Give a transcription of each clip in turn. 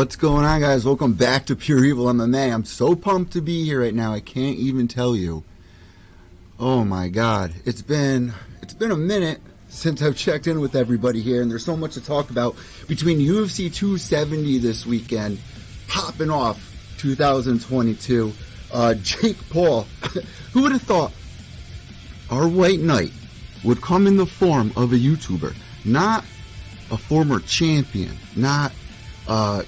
What's going on, guys? Welcome back to Pure Evil MMA. I'm so pumped to be here right now. I can't even tell you. Oh my God, it's been it's been a minute since I've checked in with everybody here, and there's so much to talk about between UFC 270 this weekend, popping off 2022. Uh, Jake Paul, who would have thought our white knight would come in the form of a YouTuber, not a former champion, not uh,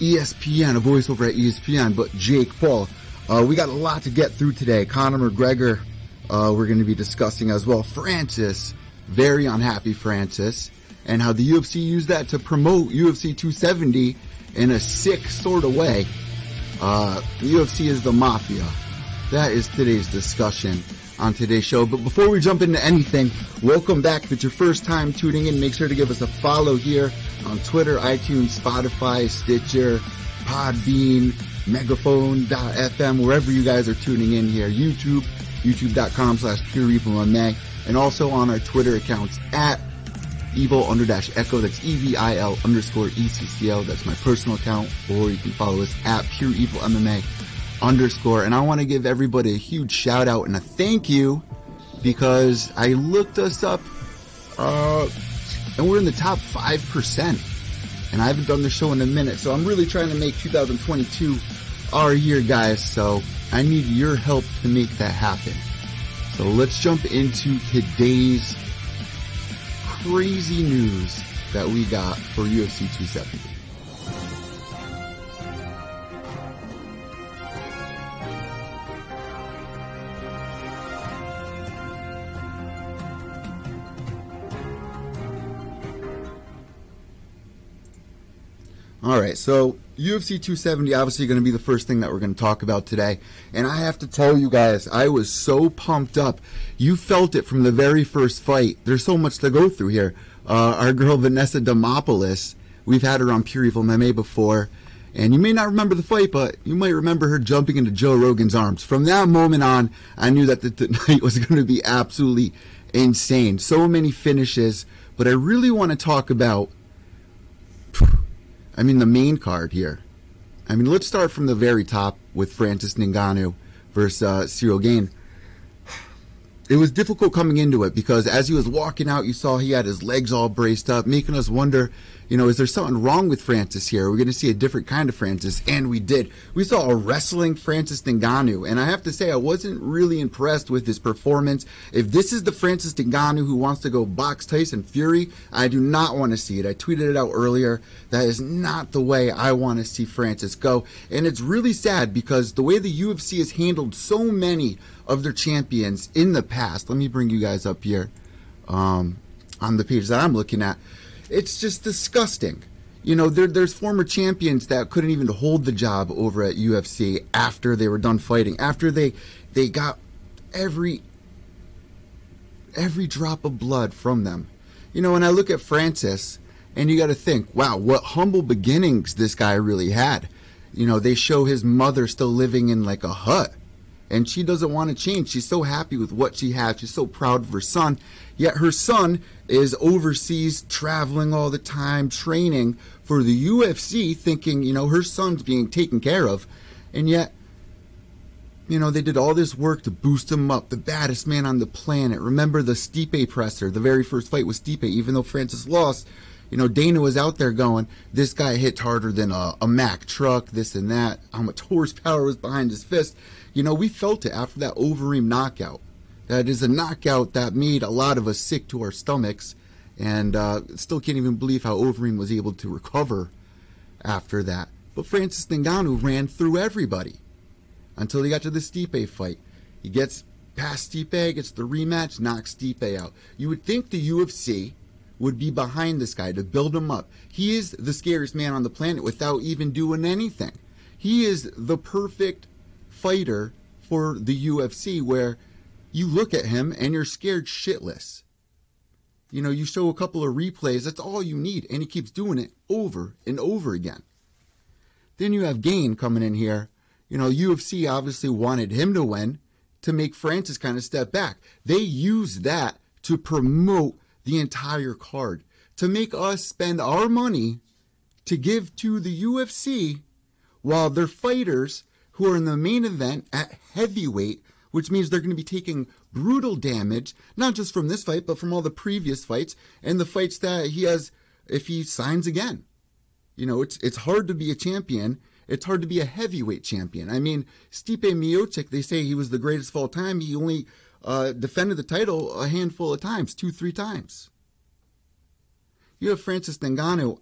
ESPN, a voiceover at ESPN, but Jake Paul. Uh, we got a lot to get through today. Conor McGregor, uh, we're going to be discussing as well. Francis, very unhappy Francis, and how the UFC used that to promote UFC 270 in a sick sort of way. Uh, the UFC is the mafia. That is today's discussion on today's show. But before we jump into anything, welcome back. If it's your first time tuning in, make sure to give us a follow here on Twitter, iTunes, Spotify, Stitcher, Podbean, Megaphone.fm, wherever you guys are tuning in here. YouTube, youtube.com slash pure evil and also on our Twitter accounts at evil under dash echo. That's E-V-I-L underscore E-C-C-O. That's my personal account, or you can follow us at pure evil MMA underscore. And I want to give everybody a huge shout out and a thank you because I looked us up, uh, and we're in the top 5%. And I haven't done the show in a minute, so I'm really trying to make 2022 our year, guys. So I need your help to make that happen. So let's jump into today's crazy news that we got for UFC 270. All right, so UFC 270 obviously going to be the first thing that we're going to talk about today. And I have to tell you guys, I was so pumped up. You felt it from the very first fight. There's so much to go through here. Uh, our girl Vanessa Demopoulos, we've had her on Pure Evil MMA before. And you may not remember the fight, but you might remember her jumping into Joe Rogan's arms. From that moment on, I knew that the, the night was going to be absolutely insane. So many finishes. But I really want to talk about I mean, the main card here. I mean, let's start from the very top with Francis Ngannou versus uh, Ciryl Gane. It was difficult coming into it because as he was walking out, you saw he had his legs all braced up, making us wonder you know, is there something wrong with Francis here? Are We're going to see a different kind of Francis, and we did. We saw a wrestling Francis Ngannou, and I have to say, I wasn't really impressed with his performance. If this is the Francis Ngannou who wants to go box Tyson Fury, I do not want to see it. I tweeted it out earlier. That is not the way I want to see Francis go, and it's really sad because the way the UFC has handled so many of their champions in the past. Let me bring you guys up here um, on the page that I'm looking at it's just disgusting. You know, there, there's former champions that couldn't even hold the job over at UFC after they were done fighting, after they they got every every drop of blood from them. You know, when I look at Francis, and you got to think, wow, what humble beginnings this guy really had. You know, they show his mother still living in like a hut and she doesn't want to change. She's so happy with what she has. She's so proud of her son. Yet her son is overseas, traveling all the time, training for the UFC, thinking, you know, her son's being taken care of. And yet, you know, they did all this work to boost him up, the baddest man on the planet. Remember the Stipe presser, the very first fight with Stipe, even though Francis lost. You know, Dana was out there going, this guy hits harder than a, a Mack truck, this and that. How much horsepower was behind his fist. You know, we felt it after that Overeem knockout. That is a knockout that made a lot of us sick to our stomachs, and uh, still can't even believe how Overeem was able to recover after that. But Francis Ngannou ran through everybody until he got to the Stipe fight. He gets past Stipe, gets the rematch, knocks Stipe out. You would think the UFC would be behind this guy to build him up. He is the scariest man on the planet without even doing anything. He is the perfect fighter for the UFC where you look at him and you're scared shitless. You know, you show a couple of replays, that's all you need, and he keeps doing it over and over again. Then you have Gane coming in here. You know, UFC obviously wanted him to win to make Francis kind of step back. They use that to promote the entire card, to make us spend our money to give to the UFC while their fighters who are in the main event at heavyweight, which means they're going to be taking brutal damage, not just from this fight, but from all the previous fights and the fights that he has if he signs again. You know, it's it's hard to be a champion. It's hard to be a heavyweight champion. I mean, Stipe Miocic, they say he was the greatest of all time. He only uh, defended the title a handful of times, two, three times. You have Francis Ngannou.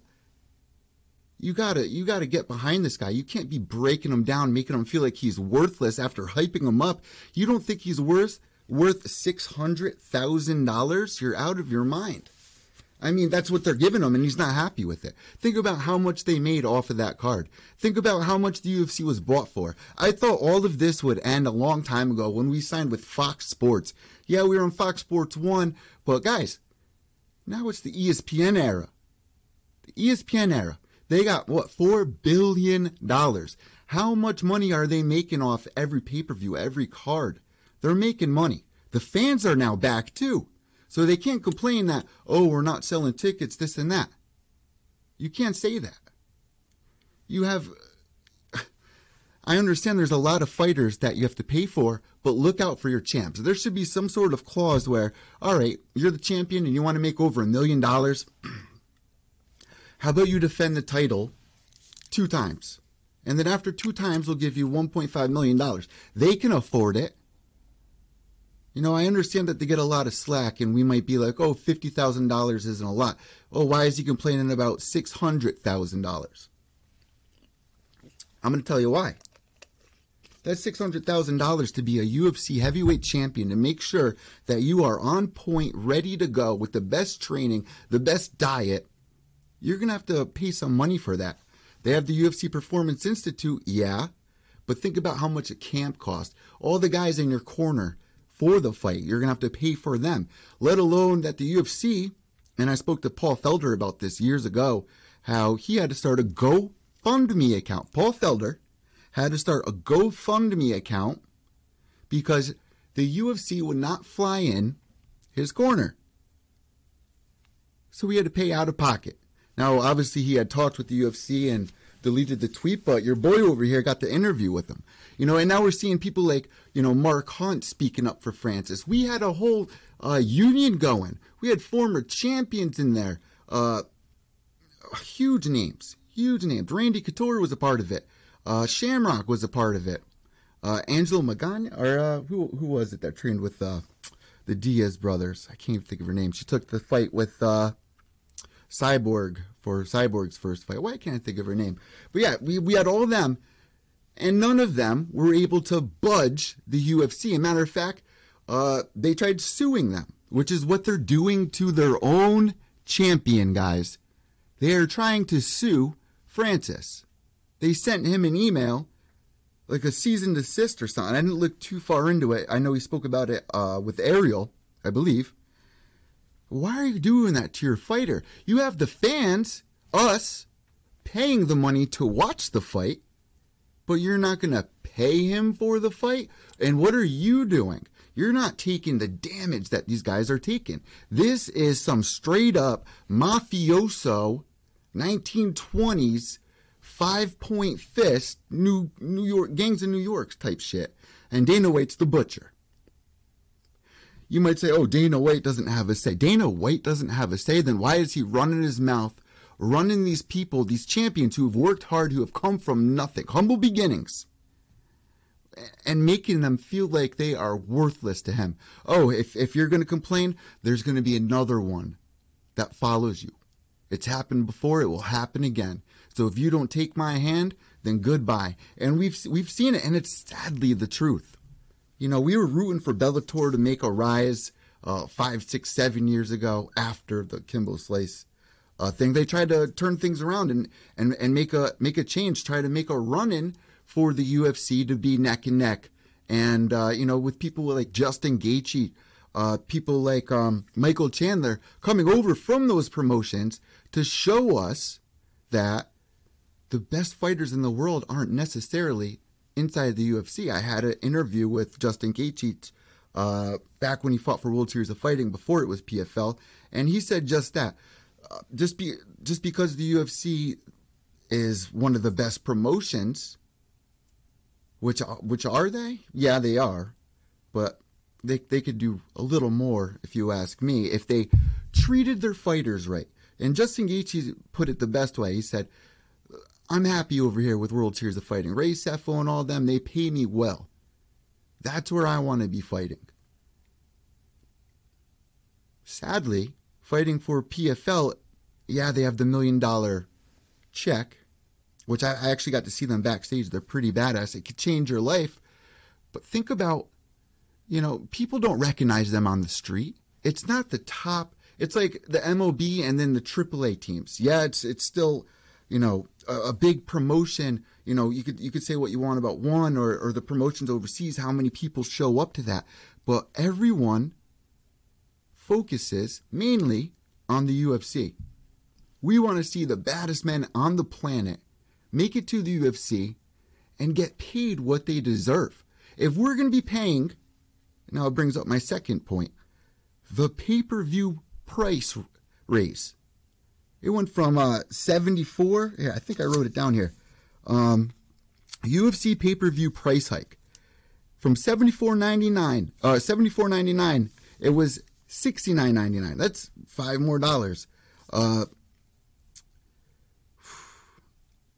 You gotta, you gotta get behind this guy. You can't be breaking him down, making him feel like he's worthless after hyping him up. You don't think he's worth worth six hundred thousand dollars? You're out of your mind. I mean, that's what they're giving him, and he's not happy with it. Think about how much they made off of that card. Think about how much the UFC was bought for. I thought all of this would end a long time ago when we signed with Fox Sports. Yeah, we were on Fox Sports 1, but guys, now it's the ESPN era. The ESPN era. They got, what, $4 billion. How much money are they making off every pay per view, every card? They're making money. The fans are now back too. So they can't complain that, oh, we're not selling tickets, this and that. You can't say that. You have, I understand there's a lot of fighters that you have to pay for, but look out for your champs. There should be some sort of clause where, all right, you're the champion and you want to make over a million dollars. How about you defend the title two times? And then after two times, we'll give you $1.5 million. They can afford it. You know, I understand that they get a lot of slack, and we might be like, oh, $50,000 isn't a lot. Oh, why is he complaining about $600,000? I'm going to tell you why. That's $600,000 to be a UFC heavyweight champion to make sure that you are on point, ready to go with the best training, the best diet. You're going to have to pay some money for that. They have the UFC Performance Institute, yeah, but think about how much a camp costs. All the guys in your corner for the fight. You're going to have to pay for them, let alone that the UFC, and I spoke to Paul Felder about this years ago, how he had to start a GoFundMe account. Paul Felder had to start a GoFundMe account because the UFC would not fly in his corner. So he had to pay out of pocket. Now, obviously, he had talked with the UFC and deleted the tweet, but your boy over here got the interview with him. You know, and now we're seeing people like, you know, Mark Hunt speaking up for Francis. We had a whole uh, union going. We had former champions in there. Uh, huge names, huge names. Randy Couture was a part of it. Uh, Shamrock was a part of it. Uh, Angela Magaña, or uh, who who was it that trained with uh, the Diaz brothers? I can't even think of her name. She took the fight with uh, Cyborg for Cyborg's first fight. Why can't I think of her name? But yeah, we, we had all of them, and none of them were able to budge the UFC. A matter of fact, uh, they tried suing them, which is what they're doing to their own champion, guys. They are trying to sue Francis. They sent him an email, like a cease and desist or something. I didn't look too far into it. I know he spoke about it uh, with Ariel, I believe. Why are you doing that to your fighter? You have the fans, us, paying the money to watch the fight, but you're not going to pay him for the fight? And what are you doing? You're not taking the damage that these guys are taking. This is some straight up mafioso 1920s five point fist New New York gangs in New York type shit. And Dana White's the butcher. You might say, oh, Dana White doesn't have a say. Dana White doesn't have a say, then why is he running his mouth, running these people, these champions who have worked hard, who have come from nothing, humble beginnings, and making them feel like they are worthless to him? Oh, if, if you're going to complain, there's going to be another one that follows you. It's happened before, it will happen again. So if you don't take my hand, then goodbye. And we've we've seen it, and it's sadly the truth. You know, we were rooting for Bellator to make a rise uh, five, six, seven years ago after the Kimbo Slice uh, thing. They tried to turn things around and, and, and make a make a change, try to make a run in for the UFC to be neck and neck. And uh, you know, with people like Justin Gaethje, uh, people like um, Michael Chandler coming over from those promotions to show us that the best fighters in the world aren't necessarily inside the UFC. I had an interview with Justin Gaethje uh, back when he fought for World Series of Fighting before it was PFL, and he said just that. Uh, just be just because the UFC is one of the best promotions. Which which are they? Yeah, they are, but they they could do a little more if you ask me. If they treated their fighters right, and Justin Gaethje put it the best way. He said, "I'm happy over here with World Series of Fighting. Ray Sefo and all them, they pay me well. That's where I want to be fighting." Sadly, fighting for PFL, yeah, they have the million dollar check, which I, I actually got to see them backstage. They're pretty badass. It could change your life. But think about, you know, people don't recognize them on the street. It's not the top. It's like the MLB and then the AAA teams. Yeah, it's it's still, you know, a, a big promotion. You know, you could you could say what you want about one or, or the promotions overseas, how many people show up to that. But everyone focuses mainly on the UFC. We want to see the baddest men on the planet make it to the UFC and get paid what they deserve. If we're going to be paying, now it brings up my second point, the pay-per-view price raise. It went from uh, 74, yeah, I think I wrote it down here. Um, UFC pay-per-view price hike from 74.99, uh 74.99, it was $69.99. That's five more dollars. Uh,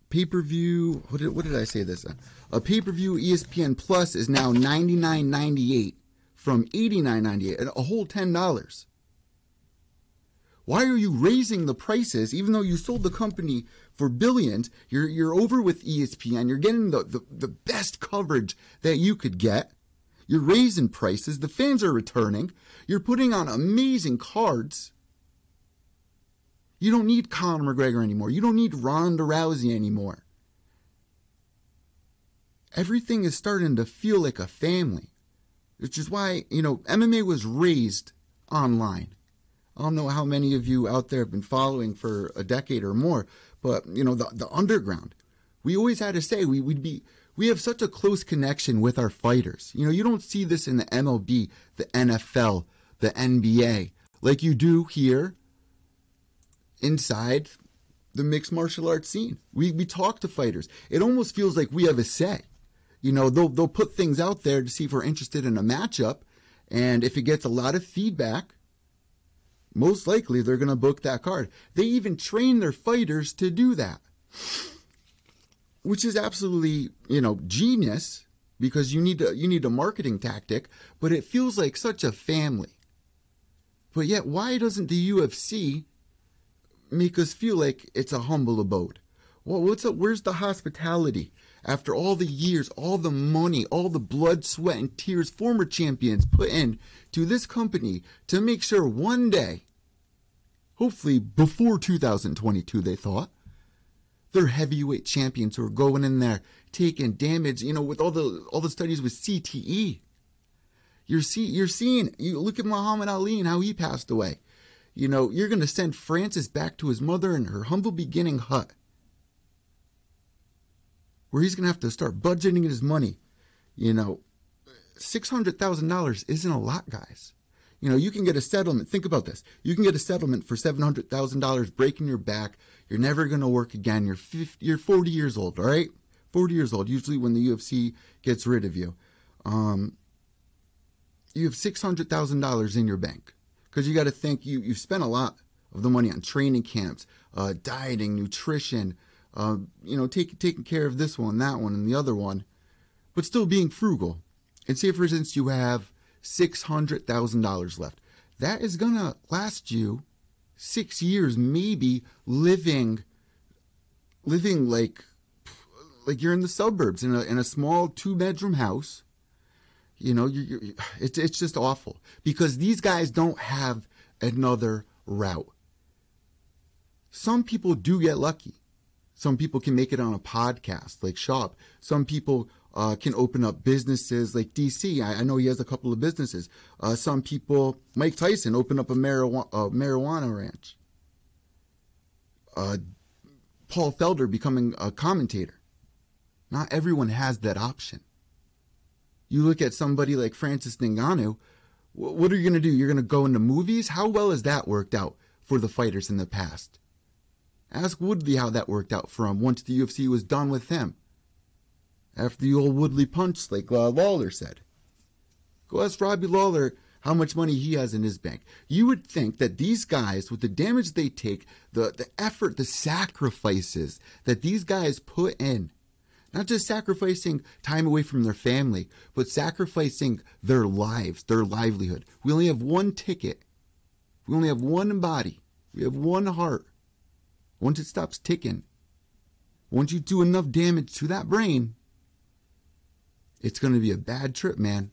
pay per view. What did, what did I say this? A pay per view ESPN Plus is now ninety nine ninety eight from eighty nine ninety eight, a whole ten dollars. Why are you raising the prices even though you sold the company for billions? You're you're over with ESPN. You're getting the, the, the best coverage that you could get. You're raising prices. The fans are returning. You're putting on amazing cards. You don't need Conor McGregor anymore. You don't need Ronda Rousey anymore. Everything is starting to feel like a family, which is why, you know, MMA was raised online. I don't know how many of you out there have been following for a decade or more, but, you know, the, the underground. We always had to say we, would be we have such a close connection with our fighters. You know, you don't see this in the MLB, the NFL, the NBA, like you do here inside the mixed martial arts scene. We we talk to fighters. It almost feels like we have a say. You know, they'll they'll put things out there to see if we're interested in a matchup, and if it gets a lot of feedback, most likely they're going to book that card. They even train their fighters to do that which is absolutely, you know, genius because you need to, you need a marketing tactic, but it feels like such a family. But yet, why doesn't the UFC make us feel like it's a humble abode? Well, what's up? Where's the hospitality? After all the years, all the money, all the blood, sweat, and tears former champions put in to this company to make sure one day, hopefully before 2022, they thought, they're heavyweight champions who are going in there taking damage. You know, with all the all the studies with CTE, you're see you're seeing. You look at Muhammad Ali and how he passed away. You know, you're going to send Francis back to his mother in her humble beginning hut, where he's going to have to start budgeting his money. You know, six hundred thousand dollars isn't a lot, guys. You know, you can get a settlement. Think about this. You can get a settlement for $700,000 breaking your back. You're never going to work again. You're 50, you're 40 years old, all right? 40 years old, usually when the UFC gets rid of you. Um, you have $600,000 in your bank because you got to think you, you've spent a lot of the money on training camps, uh, dieting, nutrition, uh, you know, take, taking care of this one, that one, and the other one, but still being frugal. And say, for instance, you have $600,000 left. That is going to last you six years, maybe living, living like, like you're in the suburbs in a, in a small two bedroom house. You know, you're, you're, it's, it's just awful because these guys don't have another route. Some people do get lucky. Some people can make it on a podcast like Schaub. Some people uh, can open up businesses like DC. I, I, know he has a couple of businesses. Uh, some people, Mike Tyson, opened up a marijuana, marijuana ranch. Uh, Paul Felder becoming a commentator. Not everyone has that option. You look at somebody like Francis Ngannou. What are you going to do? You're going to go into movies? How well has that worked out for the fighters in the past? Ask Woodley how that worked out for him once the UFC was done with him. After the old Woodley punch, like uh, Lawler said. Go ask Robbie Lawler how much money he has in his bank. You would think that these guys, with the damage they take, the, the effort, the sacrifices that these guys put in, not just sacrificing time away from their family, but sacrificing their lives, their livelihood. We only have one ticket. We only have one body. We have one heart. Once it stops ticking, once you do enough damage to that brain, it's going to be a bad trip, man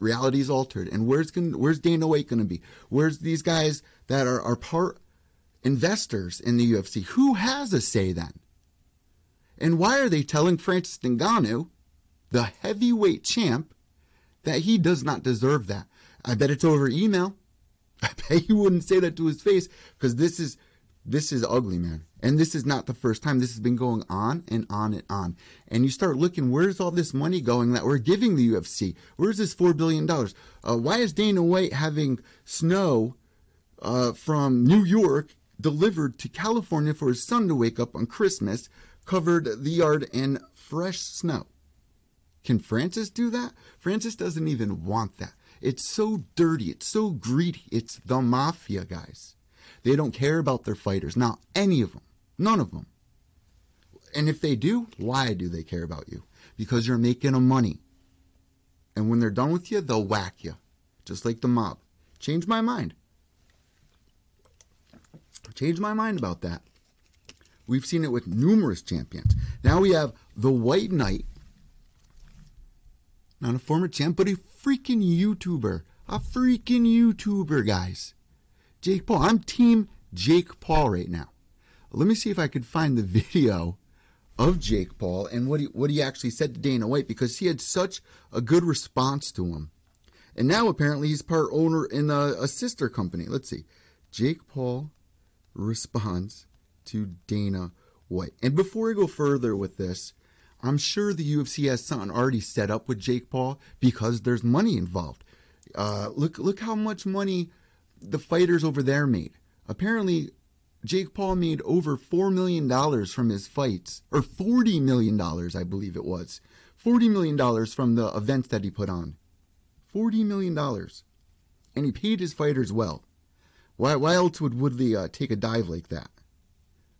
reality's altered. And where's going where's Dana White going to be? Where's these guys that are, are part investors in the UFC? Who has a say then? And why are they telling Francis Ngannou, the heavyweight champ, that he does not deserve that? I bet it's over email. I bet he wouldn't say that to his face because this is this is ugly, man. And this is not the first time. This has been going on and on and on. And you start looking, where's all this money going that we're giving the UFC? Where's this $4 billion? Uh, why is Dana White having snow uh, from New York delivered to California for his son to wake up on Christmas, covered the yard in fresh snow? Can Francis do that? Francis doesn't even want that. It's so dirty. It's so greedy. It's the mafia, guys. They don't care about their fighters. Not any of them. None of them. And if they do, why do they care about you? Because you're making them money. And when they're done with you, they'll whack you. Just like the mob. Change my mind. Change my mind about that. We've seen it with numerous champions. Now we have the White Knight. Not a former champ, but a freaking YouTuber. A freaking YouTuber, guys. Jake Paul. I'm team Jake Paul right now. Let me see if I could find the video of Jake Paul and what he what he actually said to Dana White because he had such a good response to him. And now apparently he's part owner in a, a sister company. Let's see. Jake Paul responds to Dana White. And before I go further with this, I'm sure the UFC has something already set up with Jake Paul because there's money involved. Uh, look look how much money the fighters over there made. Apparently, Jake Paul made over $4 million from his fights, or $40 million, I believe it was. $40 million from the events that he put on. $40 million. And he paid his fighters well. Why, why else would Woodley uh, take a dive like that?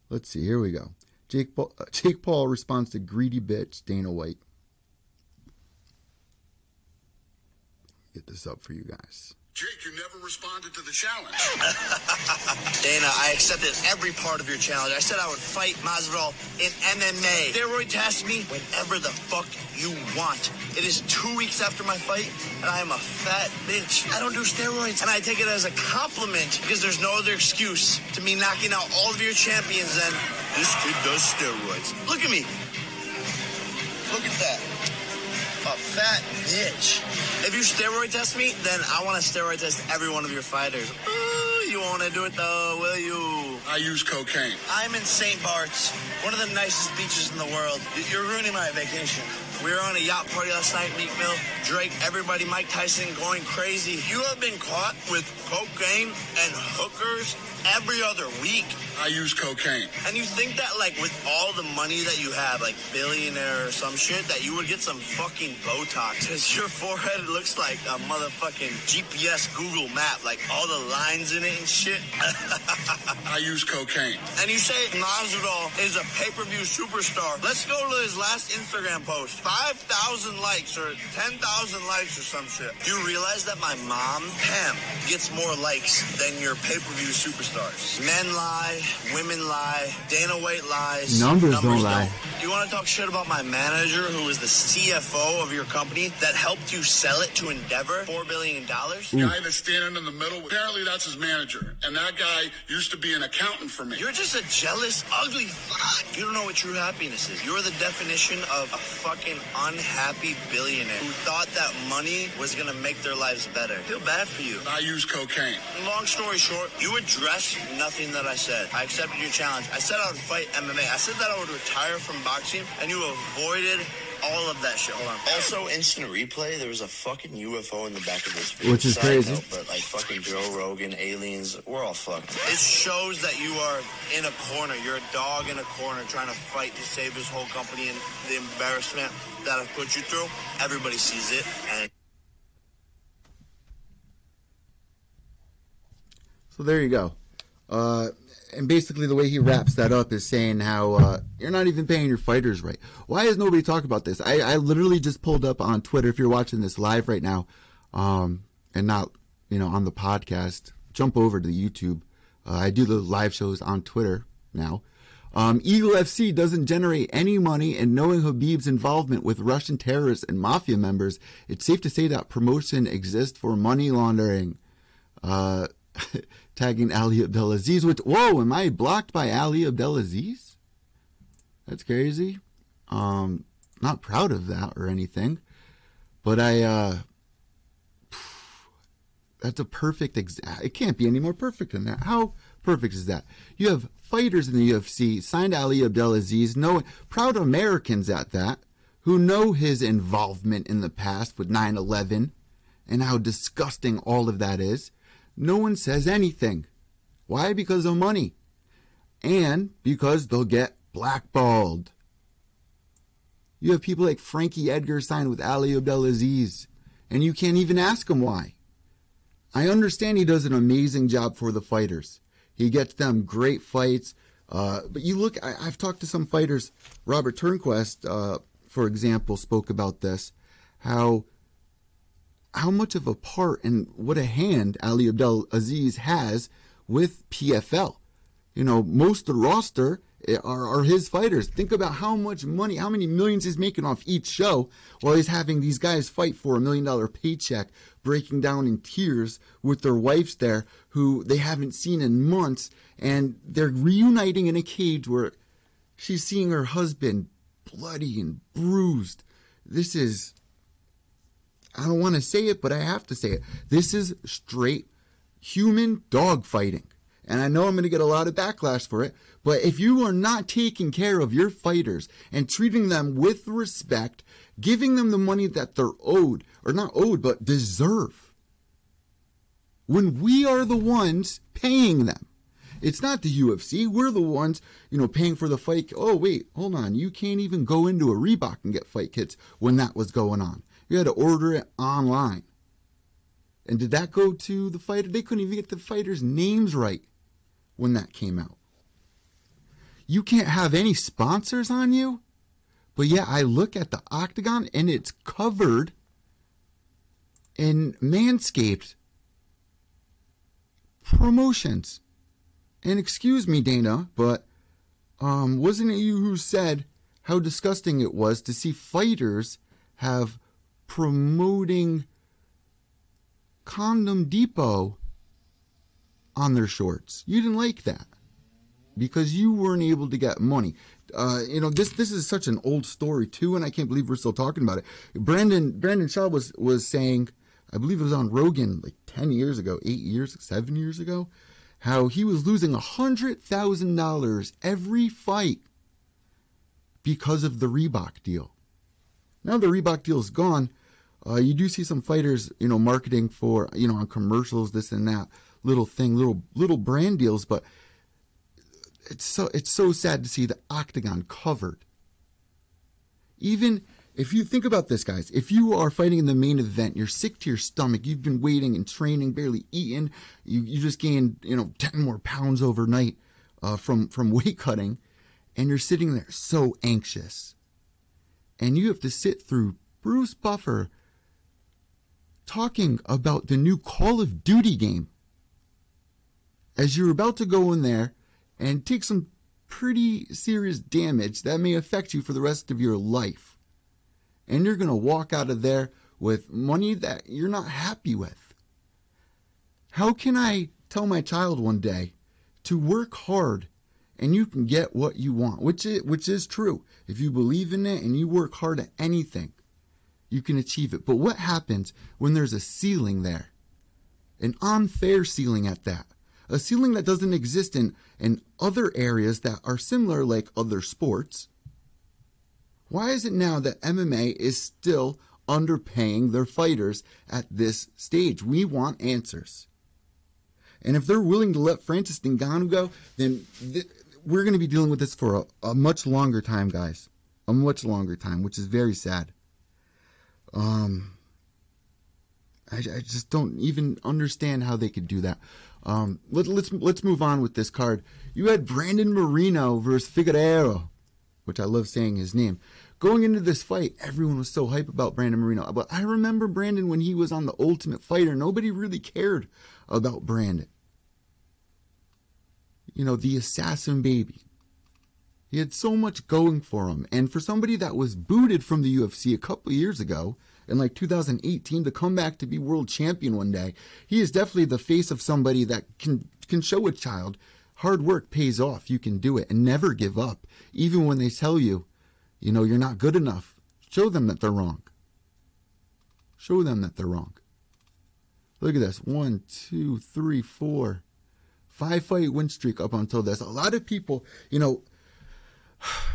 Let's see, here we go. Jake Paul, Jake Paul responds to greedy bitch Dana White. Get this up for you guys. Jake, you never responded to the challenge. Dana, I accepted every part of your challenge. I said I would fight Masvidal in MMA. Steroid test me whenever the fuck you want. It is two weeks after my fight, and I am a fat bitch. I don't do steroids, and I take it as a compliment because there's no other excuse to me knocking out all of your champions and this kid does steroids. Look at me. Look at that a fat bitch. If you steroid test me, then I want to steroid test every one of your fighters. Ooh, you want to do it though, will you? I use cocaine. I'm in St. Bart's, one of the nicest beaches in the world. You're ruining my vacation. We were on a yacht party last night, Meek Mill, Drake, everybody, Mike Tyson going crazy. You have been caught with cocaine and hookers every other week. I use cocaine. And you think that, like, with all the money that you have, like billionaire or some shit, that you would get some fucking Botox? Because your forehead looks like a motherfucking GPS Google map, like all the lines in it and shit. I use cocaine. And you say Masvidal is a pay-per-view superstar. Let's go to his last Instagram post. 5,000 likes or 10,000 likes or some shit. Do you realize that my mom, Pam, gets more likes than your pay-per-view superstars? Men lie, women lie, Dana White lies. Numbers, numbers don't lie. Do you want to talk shit about my manager who is the CFO of your company that helped you sell it to Endeavor? $4 billion? The guy that's standing in the middle, apparently that's his manager. And that guy used to be an accountant for me. You're just a jealous, ugly fuck. You don't know what true happiness is. You're the definition of a fucking unhappy billionaire who thought that money was going to make their lives better. I feel bad for you. I use cocaine. Long story short, you addressed nothing that I said. I accepted your challenge. I said I would fight MMA. I said that I would retire from boxing, and you avoided all of that shit. Hold on. Also, instant replay. There was a fucking UFO in the back of this video. Which is Side crazy. note, but like fucking Joe Rogan, aliens, we're all fucked. It shows that you are in a corner. You're a dog in a corner trying to fight to save his whole company and the embarrassment that I've put you through. Everybody sees it, and So there you go. Uh, and basically, the way he wraps that up is saying how uh, you're not even paying your fighters right. Why has nobody talked about this? I, I literally just pulled up on Twitter. If you're watching this live right now, um, and not you know on the podcast, jump over to YouTube. Uh, I do the live shows on Twitter now. Um, Eagle FC doesn't generate any money, and knowing Khabib's involvement with Russian terrorists and mafia members, it's safe to say that promotion exists for money laundering. Uh, tagging Ali Abdelaziz. Which, whoa, am I blocked by Ali Abdelaziz? That's crazy. Um, not proud of that or anything, but I. Uh, that's a perfect. Exa- it can't be any more perfect than that. How perfect is that? You have fighters in the UFC signed Ali Abdelaziz, know proud Americans at that, who know his involvement in the past with 9/11 and how disgusting all of that is. No one says anything. Why? Because of money. And because they'll get blackballed. You have people like Frankie Edgar signed with Ali Abdelaziz, and you can't even ask him why. I understand he does an amazing job for the fighters. He gets them great fights. Uh, but you look, I, I've talked to some fighters. Robert Turnquest, uh, for example, spoke about this. How how much of a part and what a hand Ali Abdelaziz has with PFL. You know, most of the roster eh, are, are his fighters. Think about how much money, how many millions he's making off each show while he's having these guys fight for a million dollar paycheck, breaking down in tears with their wives there who they haven't seen in months. And they're reuniting in a cage where she's seeing her husband bloody and bruised. This is I don't want to say it, but I have to say it. This is straight human dog fighting. And I know I'm going to get a lot of backlash for it, but if you are not taking care of your fighters and treating them with respect, giving them the money that they're owed, or not owed, but deserve, when we are the ones paying them, it's not the UFC. We're the ones, you know, paying for the fight. Oh, wait, hold on. You can't even go into a Reebok and get fight kits when that was going on. You had to order it online. And did that go to the fighter? They couldn't even get the fighters' names right when that came out. You can't have any sponsors on you. But yeah, I look at the octagon and it's covered in Manscaped promotions. And excuse me, Dana, but um, wasn't it you who said how disgusting it was to see fighters have promoting Condom Depot on their shorts? You didn't like that because you weren't able to get money. Uh, you know this this is such an old story too, and I can't believe we're still talking about it. Brandon Brendan Schaub was was saying, I believe it was on Rogan like ten years ago, eight years, seven years ago, how he was losing a hundred thousand dollars every fight because of the Reebok deal. Now the Reebok deal is gone. Uh, you do see some fighters, you know, marketing for, you know, on commercials, this and that, little thing, little little brand deals, but it's so it's so sad to see the octagon covered. Even if you think about this, guys, if you are fighting in the main event, you're sick to your stomach, you've been waiting and training, barely eating, you, you just gained, you know, 10 more pounds overnight uh, from, from weight cutting, and you're sitting there so anxious. And you have to sit through Bruce Buffer talking about the new Call of Duty game as you're about to go in there and take some pretty serious damage that may affect you for the rest of your life. And you're going to walk out of there with money that you're not happy with. How can I tell my child one day to work hard and you can get what you want, which is, which is true. If you believe in it and you work hard at anything, you can achieve it. But what happens when there's a ceiling there? An unfair ceiling at that. A ceiling that doesn't exist in, in other areas that are similar, like other sports. Why is it now that MMA is still underpaying their fighters at this stage? We want answers. And if they're willing to let Francis Ngannou go, then th- we're going to be dealing with this for a, a, much longer time, guys. A much longer time, which is very sad. Um, I, I just don't even understand how they could do that. Um, let, let's let's move on with this card. You had Brandon Moreno versus Figueroa, which I love saying his name. Going into this fight, everyone was so hype about Brandon Moreno. But I remember Brandon when he was on the Ultimate Fighter. Nobody really cared about Brandon. You know, the assassin baby. He had so much going for him. And for somebody that was booted from the UFC a couple years ago, in like 2018 to come back to be world champion one day. He is definitely the face of somebody that can can show a child hard work pays off. You can do it and never give up, even when they tell you, you know, you're not good enough. Show them that they're wrong. Show them that they're wrong. Look at this. One, two, three, four, five fight win streak up until this. A lot of people, you know,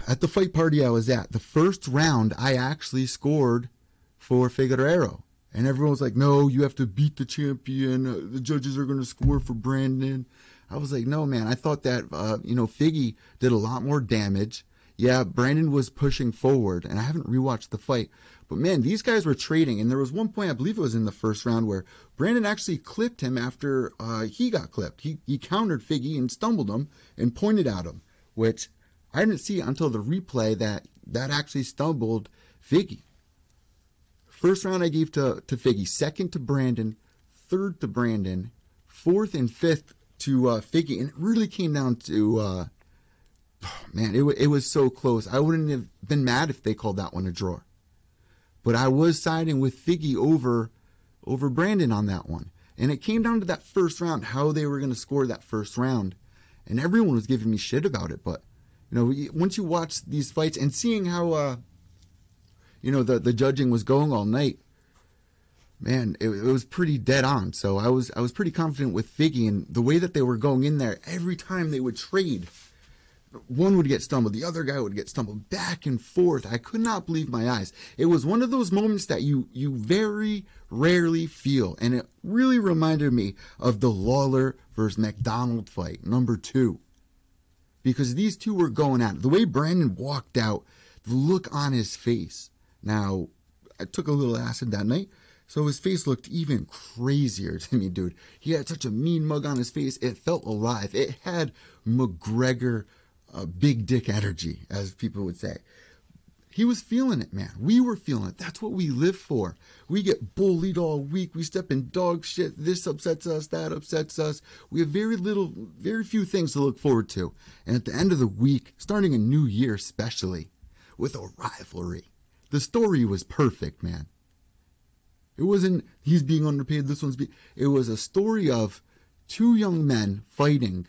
at the fight party I was at, the first round I actually scored for Figueroa. And everyone was like, no, you have to beat the champion. Uh, the judges are going to score for Brandon. I was like, no, man. I thought that, uh, you know, Figgy did a lot more damage. Yeah, Brandon was pushing forward, and I haven't rewatched the fight. But man, these guys were trading, and there was one point, I believe it was in the first round, where Brandon actually clipped him after uh, he got clipped. He, he countered Figgy and stumbled him and pointed at him, which I didn't see until the replay that that actually stumbled Figgy. First round I gave to, to Figgy, second to Brandon, third to Brandon, fourth and fifth to uh, Figgy. And it really came down to, uh, man, it, it was so close. I wouldn't have been mad if they called that one a draw. But I was siding with Figgy over, over Brandon on that one. And it came down to that first round, how they were going to score that first round. And everyone was giving me shit about it. But, you know, once you watch these fights and seeing how, uh, you know, the, the judging was going all night, man, it, it, was pretty dead on. So I was I was pretty confident with Figgy and the way that they were going in there. Every time they would trade, one would get stumbled, the other guy would get stumbled back and forth. I could not believe my eyes. It was one of those moments that you you very rarely feel, and it really reminded me of the Lawler versus MacDonald fight, number two. Because these two were going at it. The way Brandon walked out, the look on his face now, I took a little acid that night, so his face looked even crazier to me, dude. He had such a mean mug on his face. It felt alive. It had McGregor uh, big dick energy, as people would say. He was feeling it, man. We were feeling it. That's what we live for. We get bullied all week. We step in dog shit. This upsets us. That upsets us. We have very little, very few things to look forward to. And at the end of the week, starting a new year especially, with a rivalry, the story was perfect, man. It wasn't he's being underpaid, this one's. It was a story of two young men fighting,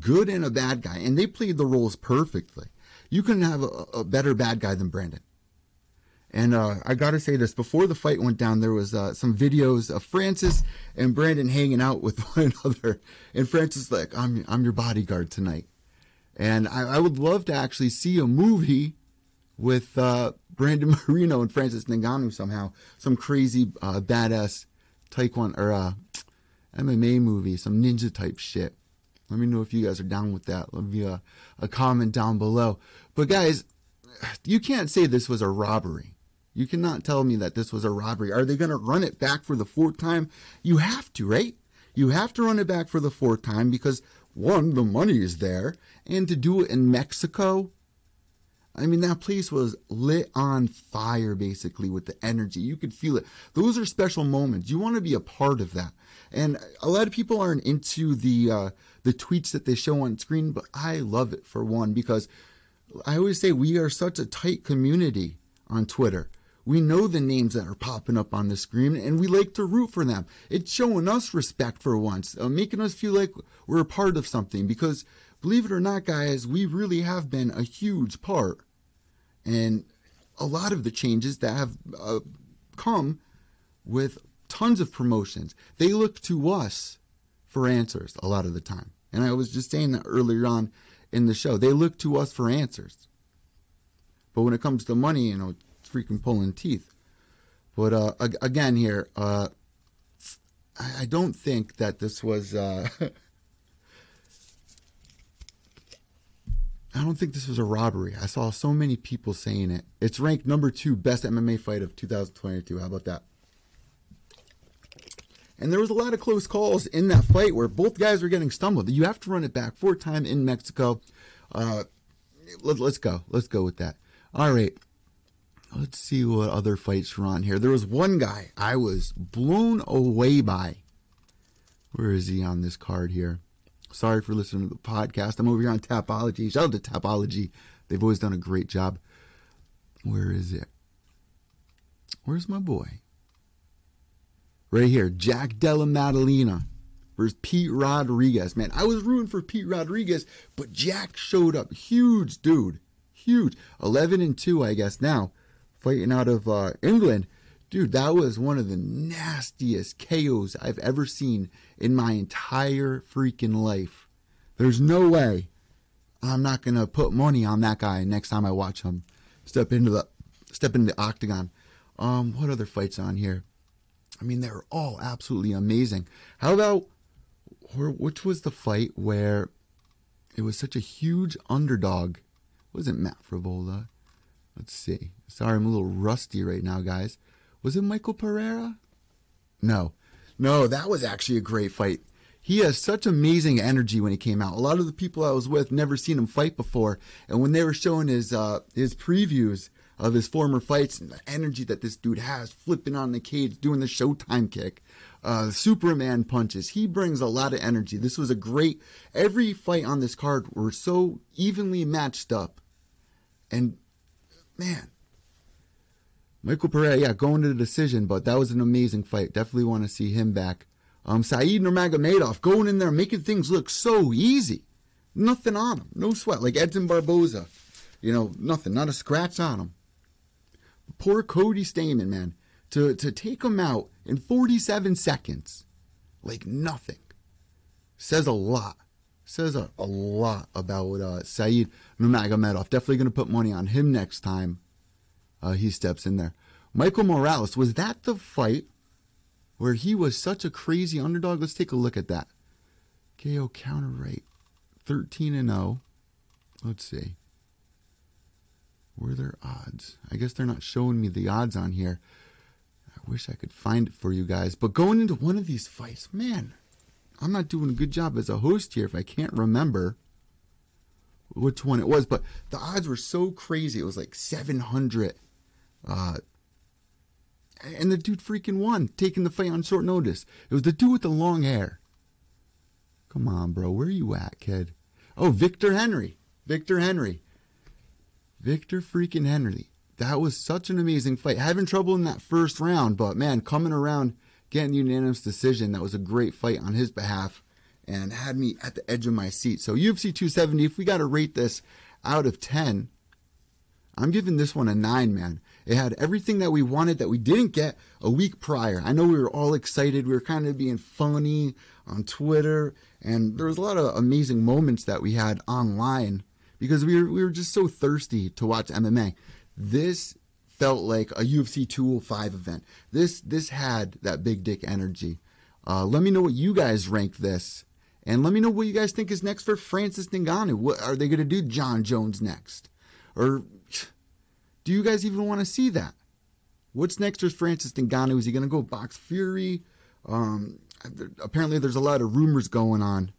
good and a bad guy, and they played the roles perfectly. You couldn't have a, a better bad guy than Brandon. And uh, I got to say this before the fight went down, there was uh, some videos of Francis and Brandon hanging out with one another. And Francis like, "I'm I'm your bodyguard tonight," and I, I would love to actually see a movie with uh, Brandon Moreno and Francis Ngannou somehow. Some crazy uh, badass taekwondo or uh, MMA movie, some ninja type shit. Let me know if you guys are down with that. Leave me a, a comment down below. But guys, you can't say this was a robbery. You cannot tell me that this was a robbery. Are they going to run it back for the fourth time? You have to, right? You have to run it back for the fourth time because one, the money is there, and to do it in Mexico, I mean, that place was lit on fire basically with the energy. You could feel it. Those are special moments. You want to be a part of that. And a lot of people aren't into the uh, the tweets that they show on screen, but I love it for one because I always say we are such a tight community on Twitter. We know the names that are popping up on the screen and we like to root for them. It's showing us respect for once, uh, making us feel like we're a part of something because believe it or not, guys, we really have been a huge part and a lot of the changes that have uh, come with tons of promotions. They look to us for answers a lot of the time. And I was just saying that earlier on in the show. They look to us for answers. but when it comes to money, you know, it's freaking pulling teeth. But uh, again, here, uh, I don't think that this was. Uh, I don't think this was a robbery. I saw so many people saying it. It's ranked number two best MMA fight of 2022. How about that? And there was a lot of close calls in that fight where both guys were getting stumbled. You have to run it back four time in Mexico. Uh, let, us go. Let's go with that. All right. Let's see what other fights were on here. There was one guy I was blown away by. Where is he on this card here? Sorry for listening to the podcast. I'm over here on Tapology. Shout out to Tapology. They've always done a great job. Where is it? Where's my boy? Right here, Jack Della Maddalena versus Pete Rodriguez. Man, I was rooting for Pete Rodriguez, but Jack showed up. Huge dude. Huge. 11 and 2, I guess, now. Fighting out of uh, England. Dude, that was one of the nastiest KOs I've ever seen in my entire freaking life. There's no way I'm not gonna put money on that guy next time I watch him step into the step into the octagon. Um, what other fights on here? I mean, they're all absolutely amazing. How about which was the fight where it was such a huge underdog? It wasn't Matt Frevola? Let's see. Sorry, I'm a little rusty right now, guys. Was it Michael Pereira? No. No, that was actually a great fight. He has such amazing energy when he came out. A lot of the people I was with never seen him fight before, and when they were showing his uh, his previews, of his former fights and the energy that this dude has, flipping on the cage, doing the Showtime kick, uh, Superman punches. He brings a lot of energy. This was a great. Every fight on this card were so evenly matched up, and man, Michael Pereira, yeah, going to the decision, but that was an amazing fight. Definitely want to see him back. Um, Said Nurmagomedov going in there, making things look so easy. Nothing on him, no sweat, like Edson Barboza. You know, nothing, not a scratch on him poor Cody Stamann, man, to, to take him out in 47 seconds, like nothing, says a lot. Says a, a lot about uh, Said Nurmagomedov. Definitely going to put money on him next time uh, he steps in there. Michael Morales, was that the fight where he was such a crazy underdog? Let's take a look at that. KO counter rate 13 and 0. Let's see. Were there odds? I guess they're not showing me the odds on here. I wish I could find it for you guys. But going into one of these fights, man, I'm not doing a good job as a host here if I can't remember which one it was. But the odds were so crazy. It was like 700. Uh, and the dude freaking won, taking the fight on short notice. It was the dude with the long hair. Come on, bro. Where are you at, kid? Oh, Victor Henry. Victor Henry. Victor freaking Henry. That was such an amazing fight. Having trouble in that first round, but man, coming around, getting unanimous decision. That was a great fight on his behalf and had me at the edge of my seat. So UFC 270, if we got to rate this out of 10, I'm giving this one a 9, man. It had everything that we wanted that we didn't get a week prior. I know we were all excited. We were kind of being funny on Twitter, and there was a lot of amazing moments that we had online because we were we were just so thirsty to watch MMA. This felt like a UFC 205 event. This this had that big dick energy. Uh, let me know what you guys rank this, and let me know what you guys think is next for Francis Ngannou. What are they going to do, Jon Jones next, or do you guys even want to see that? What's next for Francis Ngannou? Is he going to go box Fury? Um, apparently, there's a lot of rumors going on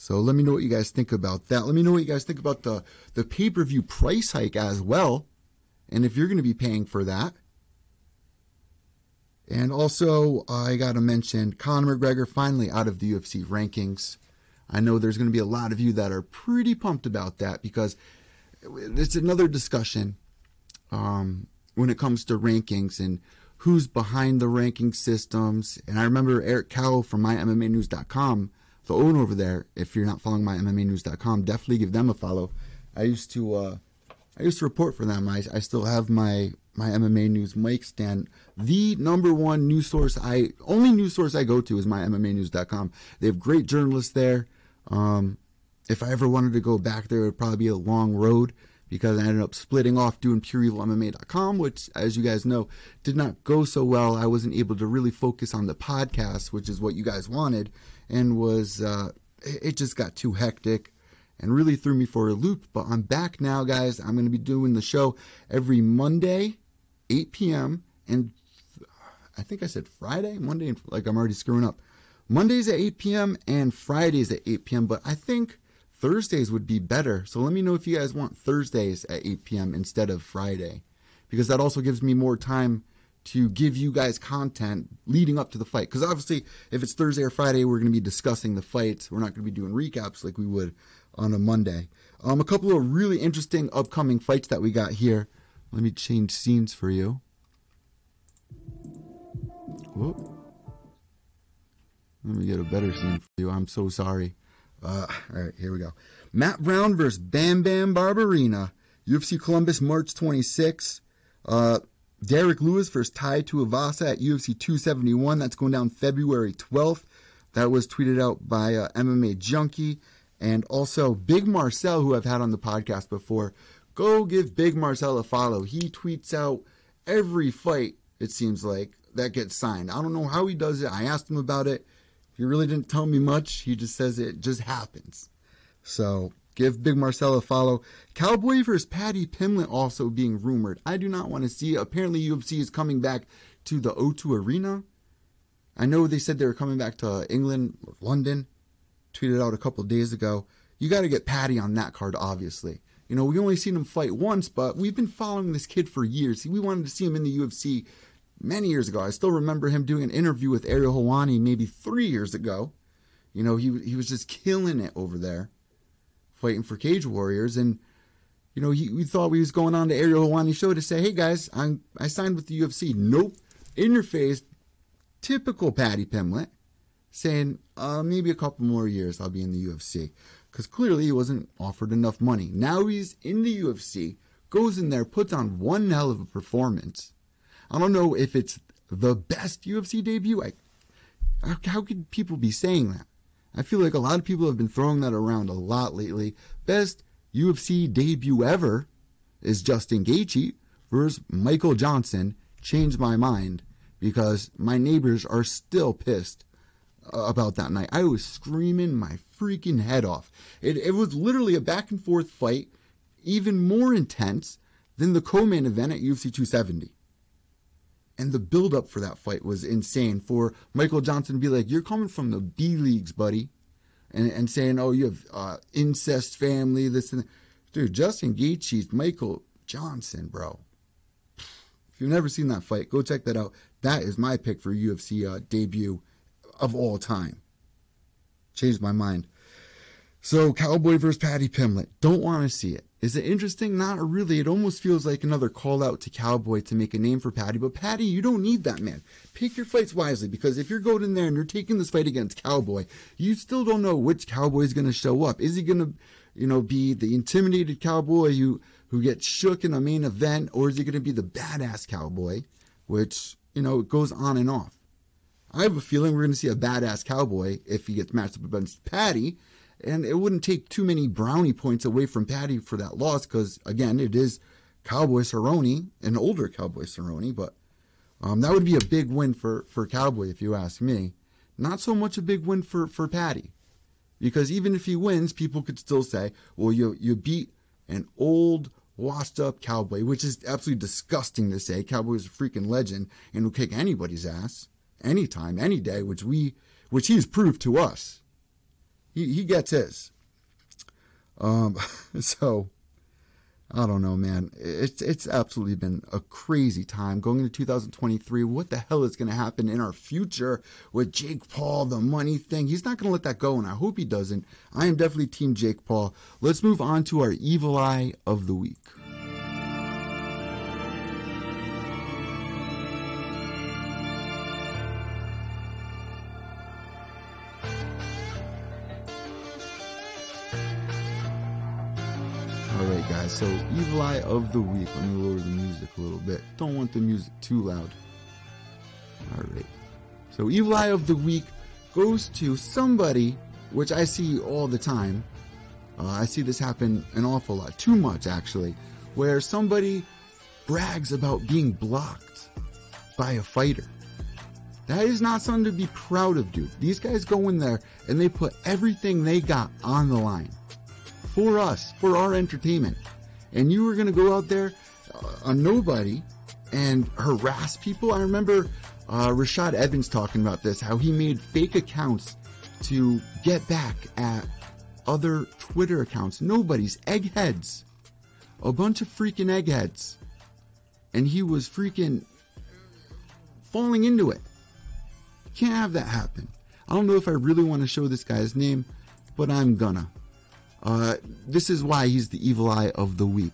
so let me know what you guys think about that. Let me know what you guys think about the, the pay per view price hike as well. And if you're going to be paying for that. And also, I got to mention Conor McGregor finally out of the UFC rankings. I know there's going to be a lot of you that are pretty pumped about that because it's another discussion um, when it comes to rankings and who's behind the ranking systems. And I remember Eric Cowell from MyMMAnews.com the owner over there, if you're not following my MMAnews.com, definitely give them a follow. I used to uh, I used to report for them. I, I still have my my MMA news mic stand. The number one news source I only news source I go to is my MMAnews.com. They have great journalists there. Um, if I ever wanted to go back there, it would probably be a long road because I ended up splitting off doing pureevilmma.com, which, as you guys know, did not go so well. I wasn't able to really focus on the podcast, which is what you guys wanted, and was uh, it just got too hectic and really threw me for a loop. But I'm back now, guys. I'm going to be doing the show every Monday, 8 p.m. and I think I said Friday, Monday, like I'm already screwing up. Mondays at 8 p.m. and Fridays at 8 p.m. But I think Thursdays would be better. So let me know if you guys want Thursdays at 8 p.m. instead of Friday, because that also gives me more time to give you guys content leading up to the fight. Because obviously, if it's Thursday or Friday, we're going to be discussing the fights. We're not going to be doing recaps like we would on a Monday. Um, a couple of really interesting upcoming fights that we got here. Let me change scenes for you. Let me get a better scene for you. I'm so sorry. Uh, all right, here we go. Matt Brown versus Bam Bam Barberena. UFC Columbus, March 26. Uh, Derrick Lewis versus Tai Tuivasa at UFC 271. That's going down February 12th. That was tweeted out by uh, MMA Junkie. And also Big Marcel, who I've had on the podcast before. Go give Big Marcel a follow. He tweets out every fight, it seems like, that gets signed. I don't know how he does it. I asked him about it. He really didn't tell me much. He just says it just happens. So give Big Marcel a follow. Cowboy versus Paddy Pimblett also being rumored. I do not want to see. Apparently UFC is coming back to the O2 Arena. I know they said they were coming back to England or London. Tweeted out a couple days ago. You got to get Paddy on that card, obviously. You know, we only seen him fight once, but we've been following this kid for years. We wanted to see him in the UFC many years ago. I still remember him doing an interview with Ariel Helwani maybe three years ago. You know, he he was just killing it over there, fighting for Cage Warriors, and you know, he, we thought we was going on to Ariel Helwani's show to say, "Hey guys, I'm I signed with the UFC." Nope, in your face, typical Paddy Pimblett, saying, uh, "Maybe a couple more years I'll be in the UFC," because clearly he wasn't offered enough money. Now he's in the UFC, goes in there, puts on one hell of a performance I don't know if it's the best UFC debut. I, how could people be saying that? I feel like a lot of people have been throwing that around a lot lately. Best UFC debut ever is Justin Gaethje versus Michael Johnson. Changed my mind because my neighbors are still pissed about that night. I was screaming my freaking head off. It, it was literally a back and forth fight, even more intense than the co-main event at UFC 270 and the build up for that fight was insane. For Michael Johnson to be like, "You're coming from the B leagues, buddy," and and saying, "Oh, you have uh, incest family, this and that. dude." Justin Gaethje's Michael Johnson, bro. If you've never seen that fight, go check that out. That is my pick for UFC uh, debut of all time. Changed my mind. So Cowboy versus Paddy Pimblett. Don't want to see it. Is it interesting? Not really. It almost feels like another call out to Cowboy to make a name for Paddy. But Paddy, you don't need that, man. Pick your fights wisely because if you're going in there and you're taking this fight against Cowboy, you still don't know which Cowboy is going to show up. Is he going to, you know, be the intimidated Cowboy who who gets shook in a main event, or is he going to be the badass Cowboy, which you know it goes on and off? I have a feeling we're going to see a badass Cowboy if he gets matched up against Paddy and it wouldn't take too many brownie points away from Paddy for that loss because, again, it is Cowboy Cerrone, an older Cowboy Cerrone, but um, that would be a big win for, for Cowboy if you ask me. Not so much a big win for, for Paddy because even if he wins, people could still say, well, you, you beat an old, washed up Cowboy, which is absolutely disgusting to say. Cowboy is a freaking legend and will kick anybody's ass anytime, any day, which we, which he's proved to us he, he gets his. Um, so I don't know, man. It's it's absolutely been a crazy time going into 2023. What the hell is going to happen in our future with Jake Paul, the money thing? He's not going to let that go, and I hope he doesn't. I am definitely Team Jake Paul. Let's move on to our evil eye of the week. So, Evil Eye of the Week. Let me lower the music a little bit. Don't want the music too loud. Alright. So, Evil Eye of the Week goes to somebody, which I see all the time, Uh, I see this happen an awful lot, too much actually, where somebody brags about being blocked by a fighter. That is not something to be proud of, dude. These guys go in there and they put everything they got on the line for us, for our entertainment. And you were going to go out there, uh, a nobody, and harass people. I remember uh, Rashad Evans talking about this, how he made fake accounts to get back at other Twitter accounts. Nobody's eggheads. A bunch of freaking eggheads. And he was freaking falling into it. Can't have that happen. I don't know if I really want to show this guy's name, but I'm gonna. Uh, this is why he's the evil eye of the week.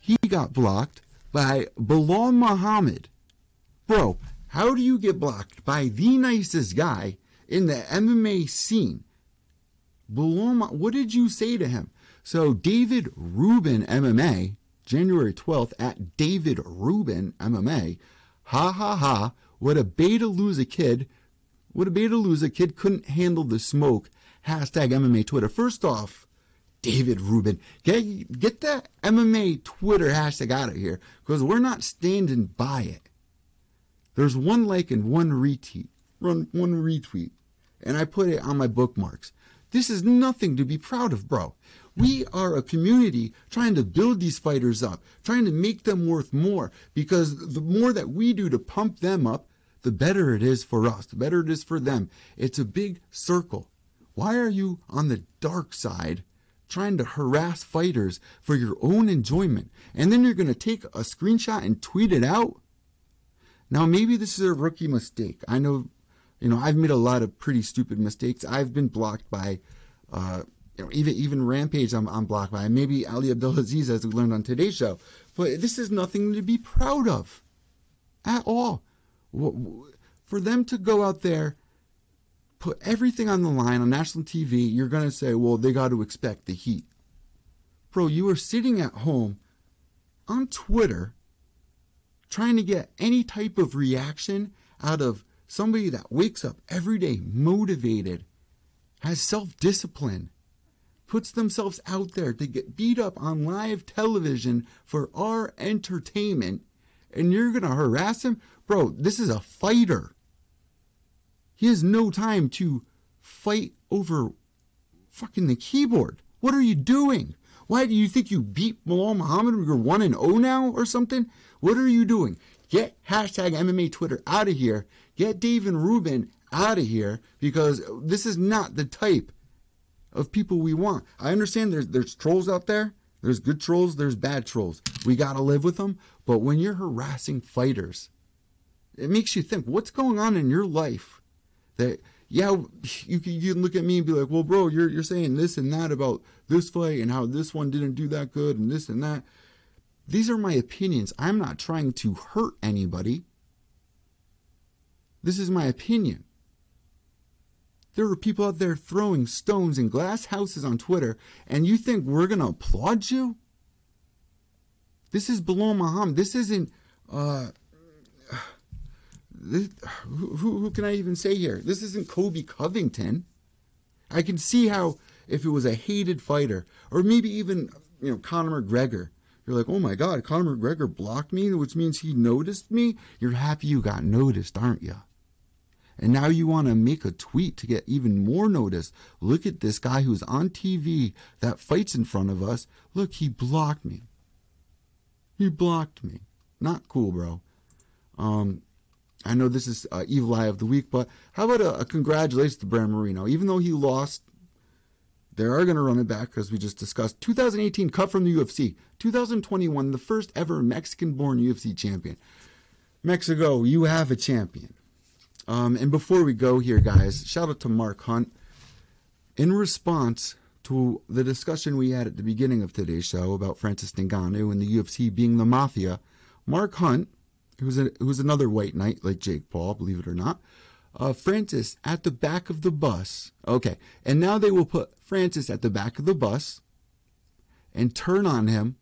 He got blocked by Belal Muhammad. Bro, how do you get blocked by the nicest guy in the MMA scene? Belal, what did you say to him? So David Rubin MMA, January 12th at David Rubin MMA. Ha ha ha, what a beta lose a kid. What a beta lose a kid couldn't handle the smoke. Hashtag MMA Twitter. First off, David Rubin. Get, get that MMA Twitter hashtag out of here because we're not standing by it. There's one like and one retweet. Run one retweet. And I put it on my bookmarks. This is nothing to be proud of, bro. We are a community trying to build these fighters up, trying to make them worth more because the more that we do to pump them up, the better it is for us, the better it is for them. It's a big circle. Why are you on the dark side trying to harass fighters for your own enjoyment? And then you're going to take a screenshot and tweet it out? Now, maybe this is a rookie mistake. I know, you know, I've made a lot of pretty stupid mistakes. I've been blocked by, uh, you know, even even Rampage. I'm, I'm blocked by. Maybe Ali Abdelaziz, as we learned on today's show. But this is nothing to be proud of, at all. For them to go out there, put everything on the line on national TV, you're going to say, well, they got to expect the heat. Bro, you are sitting at home on Twitter trying to get any type of reaction out of somebody that wakes up every day motivated, has self discipline, puts themselves out there to get beat up on live television for our entertainment, and you're going to harass him? Bro, this is a fighter. He has no time to fight over fucking the keyboard. What are you doing? Why do you think you beat Belal Muhammad? You're 1 and 0 now or something? What are you doing? Get hashtag MMA Twitter out of here. Get David Rubin out of here because this is not the type of people we want. I understand there's there's trolls out there. There's good trolls, there's bad trolls. We got to live with them. But when you're harassing fighters, it makes you think what's going on in your life that yeah, you can, you can look at me and be like, well, bro, you're you're saying this and that about this fight and how this one didn't do that good and this and that. These are my opinions. I'm not trying to hurt anybody. This is my opinion. There are people out there throwing stones in glass houses on Twitter, and you think we're to applaud you? This is Belal Muhammad. This isn't. Uh, this, who, who can I even say here? This isn't Colby Covington. I can see how if it was a hated fighter, or maybe even you know Conor McGregor, you're like, oh my God, Conor McGregor blocked me, which means he noticed me. You're happy you got noticed, aren't you? And now you want to make a tweet to get even more notice. Look at this guy who's on TV that fights in front of us. Look, he blocked me. He blocked me. Not cool, bro. Um, I know this is uh, evil eye of the week, but how about a, a congratulations to Brandon Moreno? Even though he lost they are going to run it back, as we just discussed. 2018 cut from the UFC. 2021, the first ever Mexican born UFC champion. Mexico, you have a champion. Um, and before we go here, guys, shout out to Mark Hunt. In response to the discussion we had at the beginning of today's show about Francis Ngannou and the UFC being the mafia, Mark Hunt, who's, a, who's another white knight like Jake Paul, believe it or not, uh, Francis at the back of the bus. Okay, and now they will put Francis at the back of the bus and turn on him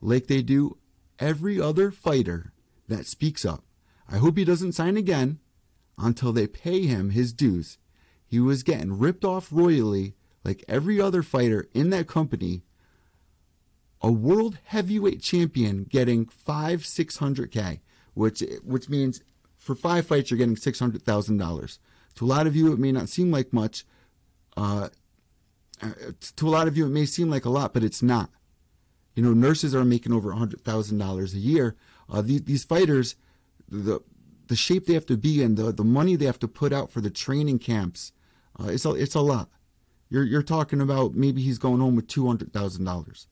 like they do every other fighter that speaks up. I hope he doesn't sign again until they pay him his dues. He was getting ripped off royally like every other fighter in that company, a world heavyweight champion getting five, six hundred K, which which means for five fights you're getting six hundred thousand dollars. To a lot of you it may not seem like much. Uh, to a lot of you it may seem like a lot, but it's not. You know, nurses are making over hundred thousand dollars a year. Uh, these, these fighters, the the shape they have to be in, the the money they have to put out for the training camps, uh, it's a it's a lot. You're you're talking about maybe he's going home with two hundred thousand dollars.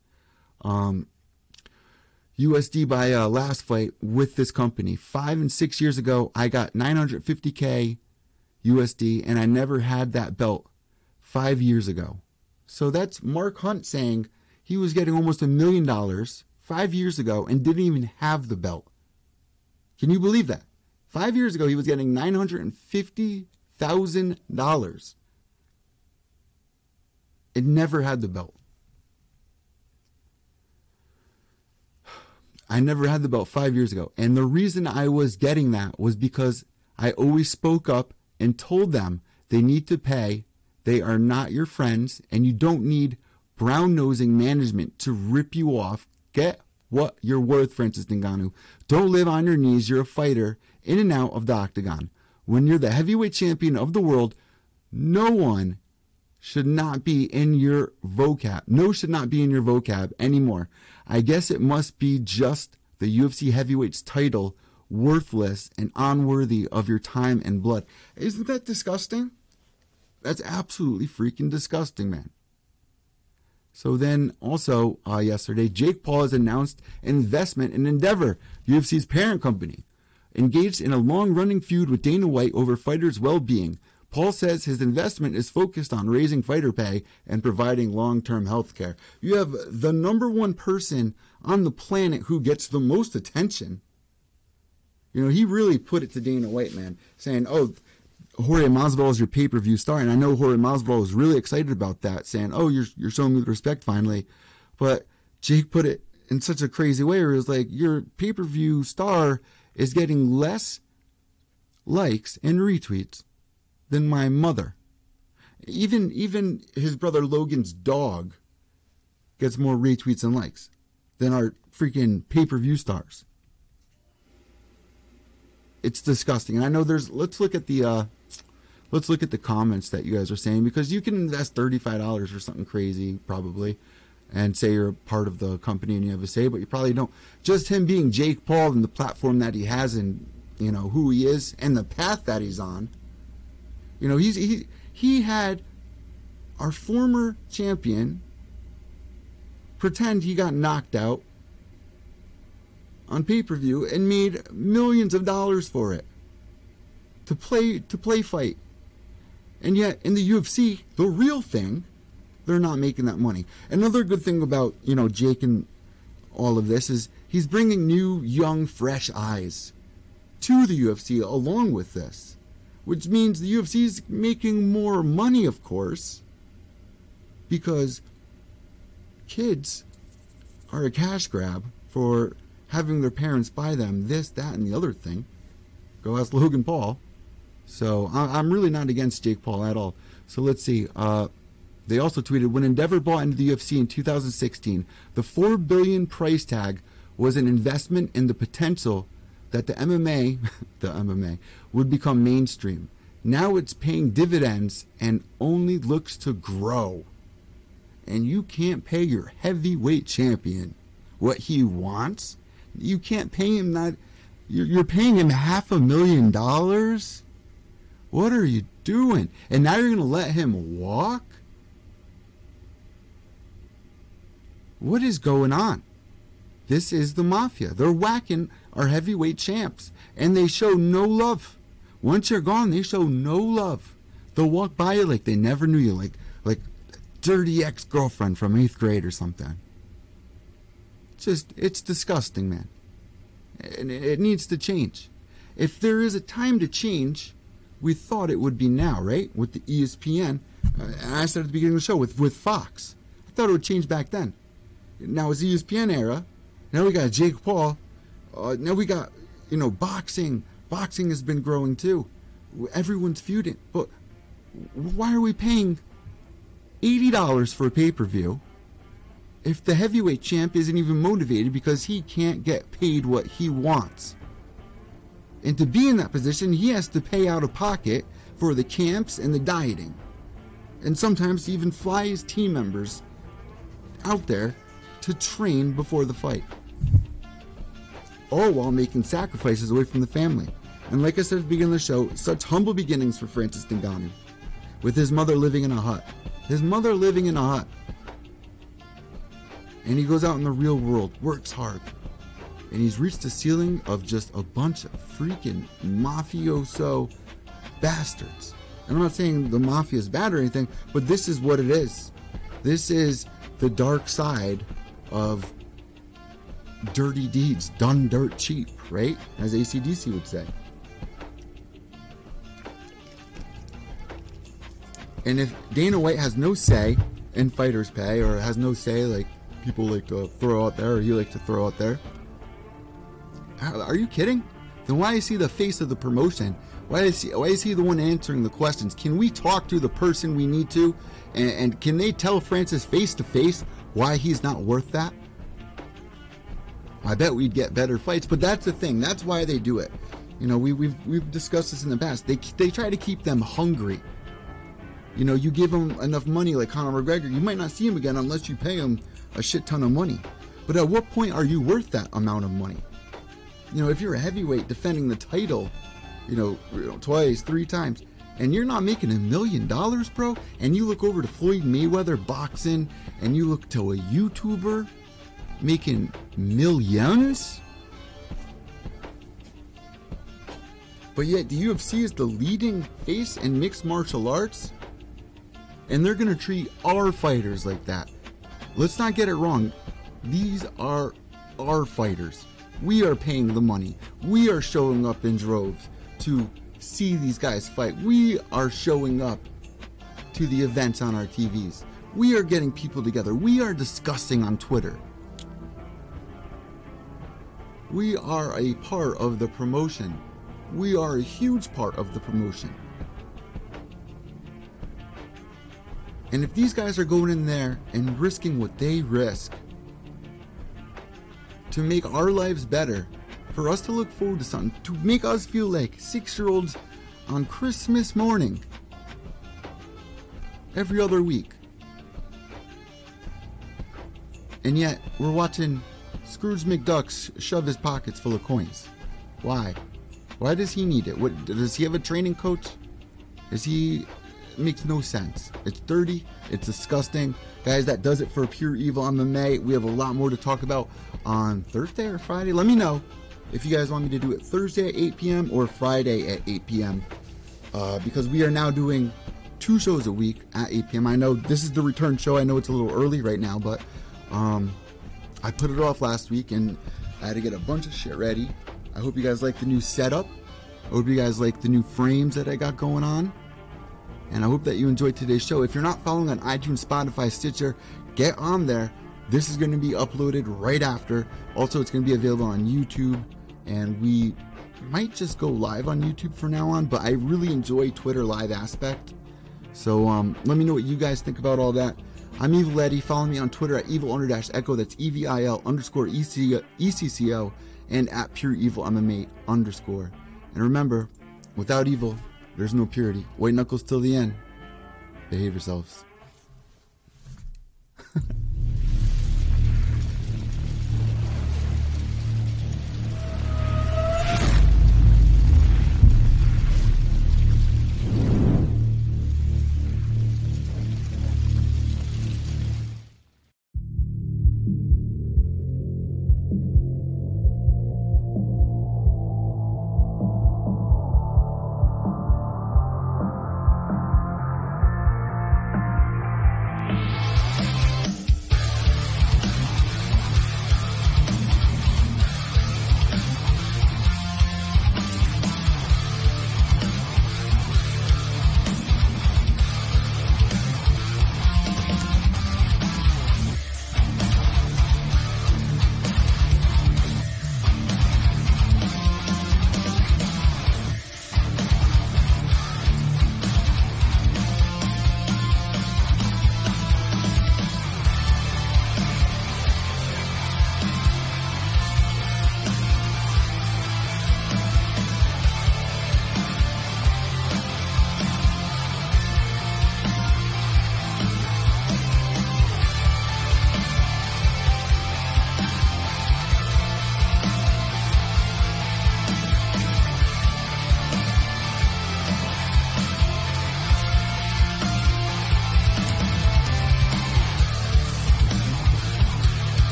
Um, USD by uh, last flight with this company five and six years ago, I got 950k USD, and I never had that belt five years ago. So that's Mark Hunt saying he was getting almost a million dollars five years ago and didn't even have the belt. Can you believe that? Five years ago, he was getting $950,000 it never had the belt. I never had the belt five years ago. And the reason I was getting that was because I always spoke up and told them they need to pay. They are not your friends, and you don't need brown nosing management to rip you off. Get what you're worth, Francis Ngannou. Don't live on your knees. You're a fighter in and out of the octagon. When you're the heavyweight champion of the world, no one should not be in your vocab. No should not be in your vocab anymore. I guess it must be just the UFC heavyweights title worthless and unworthy of your time and blood. Isn't that disgusting? That's absolutely freaking disgusting, man. So then, also uh, yesterday, Jake Paul has announced an investment in Endeavor, UFC's parent company, engaged in a long running feud with Dana White over fighters' well being. Paul says his investment is focused on raising fighter pay and providing long term health care. You have the number one person on the planet who gets the most attention. You know, he really put it to Dana White, man, saying, oh, Jorge Masvidal is your pay per view star. And I know Jorge Masvidal was really excited about that, saying, oh, you're, you're showing me the respect finally. But Jake put it in such a crazy way where it was like, your pay per view star is getting less likes and retweets than my mother. Even even his brother Logan's dog gets more retweets and likes than our freaking pay-per-view stars. It's disgusting. And I know there's let's look at the uh let's look at the comments that you guys are saying because you can invest $35 or something crazy probably and say you're a part of the company and you have a say but you probably don't just him being Jake Paul and the platform that he has and you know who he is and the path that he's on you know, he's he he had our former champion pretend he got knocked out on pay-per-view and made millions of dollars for it to play to play fight. And yet in the UFC, the real thing, they're not making that money. Another good thing about, you know, Jake and all of this is he's bringing new, young, fresh eyes to the UFC along with this which means the UFC is making more money, of course, because kids are a cash grab for having their parents buy them this, that, and the other thing. Go ask Logan Paul. So I'm really not against Jake Paul at all. So let's see. Uh, they also tweeted when Endeavor bought into the UFC in 2016, the four billion price tag was an investment in the potential that the MMA, the MMA, would become mainstream. Now it's paying dividends and only looks to grow. And you can't pay your heavyweight champion what he wants. You can't pay him that. You're, you're paying him half a million dollars. What are you doing? And now you're going to let him walk? What is going on? This is the mafia. They're whacking our heavyweight champs, and they show no love. Once you're gone, they show no love. They'll walk by you like they never knew you, like like dirty ex girlfriend from eighth grade or something. It's just it's disgusting, man. And it needs to change. If there is a time to change, we thought it would be now, right? With the ESPN. I said at the beginning of the show with with Fox. I thought it would change back then. Now it's the ESPN era. Now we got Jake Paul uh, now we got, you know, boxing. Boxing has been growing too. Everyone's feuding. But why are we paying $80 for a pay per view if the heavyweight champ isn't even motivated because he can't get paid what he wants? And to be in that position, he has to pay out of pocket for the camps and the dieting. And sometimes even fly his team members out there to train before the fight. All while making sacrifices away from the family. And like I said at the beginning of the show, such humble beginnings for Francis Ngannou. With his mother living in a hut. His mother living in a hut. And he goes out in the real world, works hard. And he's reached the ceiling of just a bunch of freaking mafioso bastards. And I'm not saying the mafia is bad or anything, but this is what it is. This is the dark side of dirty deeds done dirt cheap, right? As ACDC would say. And if Dana White has no say in fighters' pay, or has no say like people like to throw out there, or you like to throw out there, are you kidding? Then why is he the face of the promotion? Why is he, why is he the one answering the questions? Can we talk to the person we need to? And, and can they tell Francis face to face why he's not worth that? I bet we'd get better fights, but that's the thing. That's why they do it. You know, we, we've we've discussed this in the past. They they try to keep them hungry. You know, you give them enough money like Conor McGregor, you might not see him again unless you pay him a shit ton of money. But at what point are you worth that amount of money? You know, if you're a heavyweight defending the title, you know, twice, three times, and you're not making a million dollars, bro, and you look over to Floyd Mayweather boxing, and you look to a YouTuber making millions? But yet, the UFC is the leading face in mixed martial arts? And they're going to treat our fighters like that. Let's not get it wrong. These are our fighters. We are paying the money. We are showing up in droves to see these guys fight. We are showing up to the events on our TVs. We are getting people together. We are discussing on Twitter. We are a part of the promotion. We are a huge part of the promotion. And if these guys are going in there and risking what they risk to make our lives better, for us to look forward to something, to make us feel like six year olds on Christmas morning every other week. And yet, we're watching Scrooge McDuck shove his pockets full of coins. Why? Why does he need it? What does he have a training coach? Is he it makes no sense. It's dirty, it's disgusting. Guys, that does it for Pure Evil MMA. We have a lot more to talk about on Thursday or Friday. Let me know if you guys want me to do it Thursday at 8 p.m. or Friday at 8 p.m. Uh, because we are now doing two shows a week at 8 p.m. I know this is the return show. I know it's a little early right now, but um, I put it off last week and I had to get a bunch of shit ready. I hope you guys like the new setup. I hope you guys like the new frames that I got going on. And I hope that you enjoyed today's show. If you're not following on iTunes, Spotify, Stitcher, get on there. This is going to be uploaded right after. Also, it's going to be available on YouTube. And we might just go live on YouTube from now on, but I really enjoy Twitter live aspect. So um, let me know what you guys think about all that. I'm Evil Eddie. Follow me on Twitter at evil under dash echo. That's E V I L underscore E C C O and at pure evil MMA underscore. And remember, without evil, there's no purity. White knuckles till the end. Behave yourselves.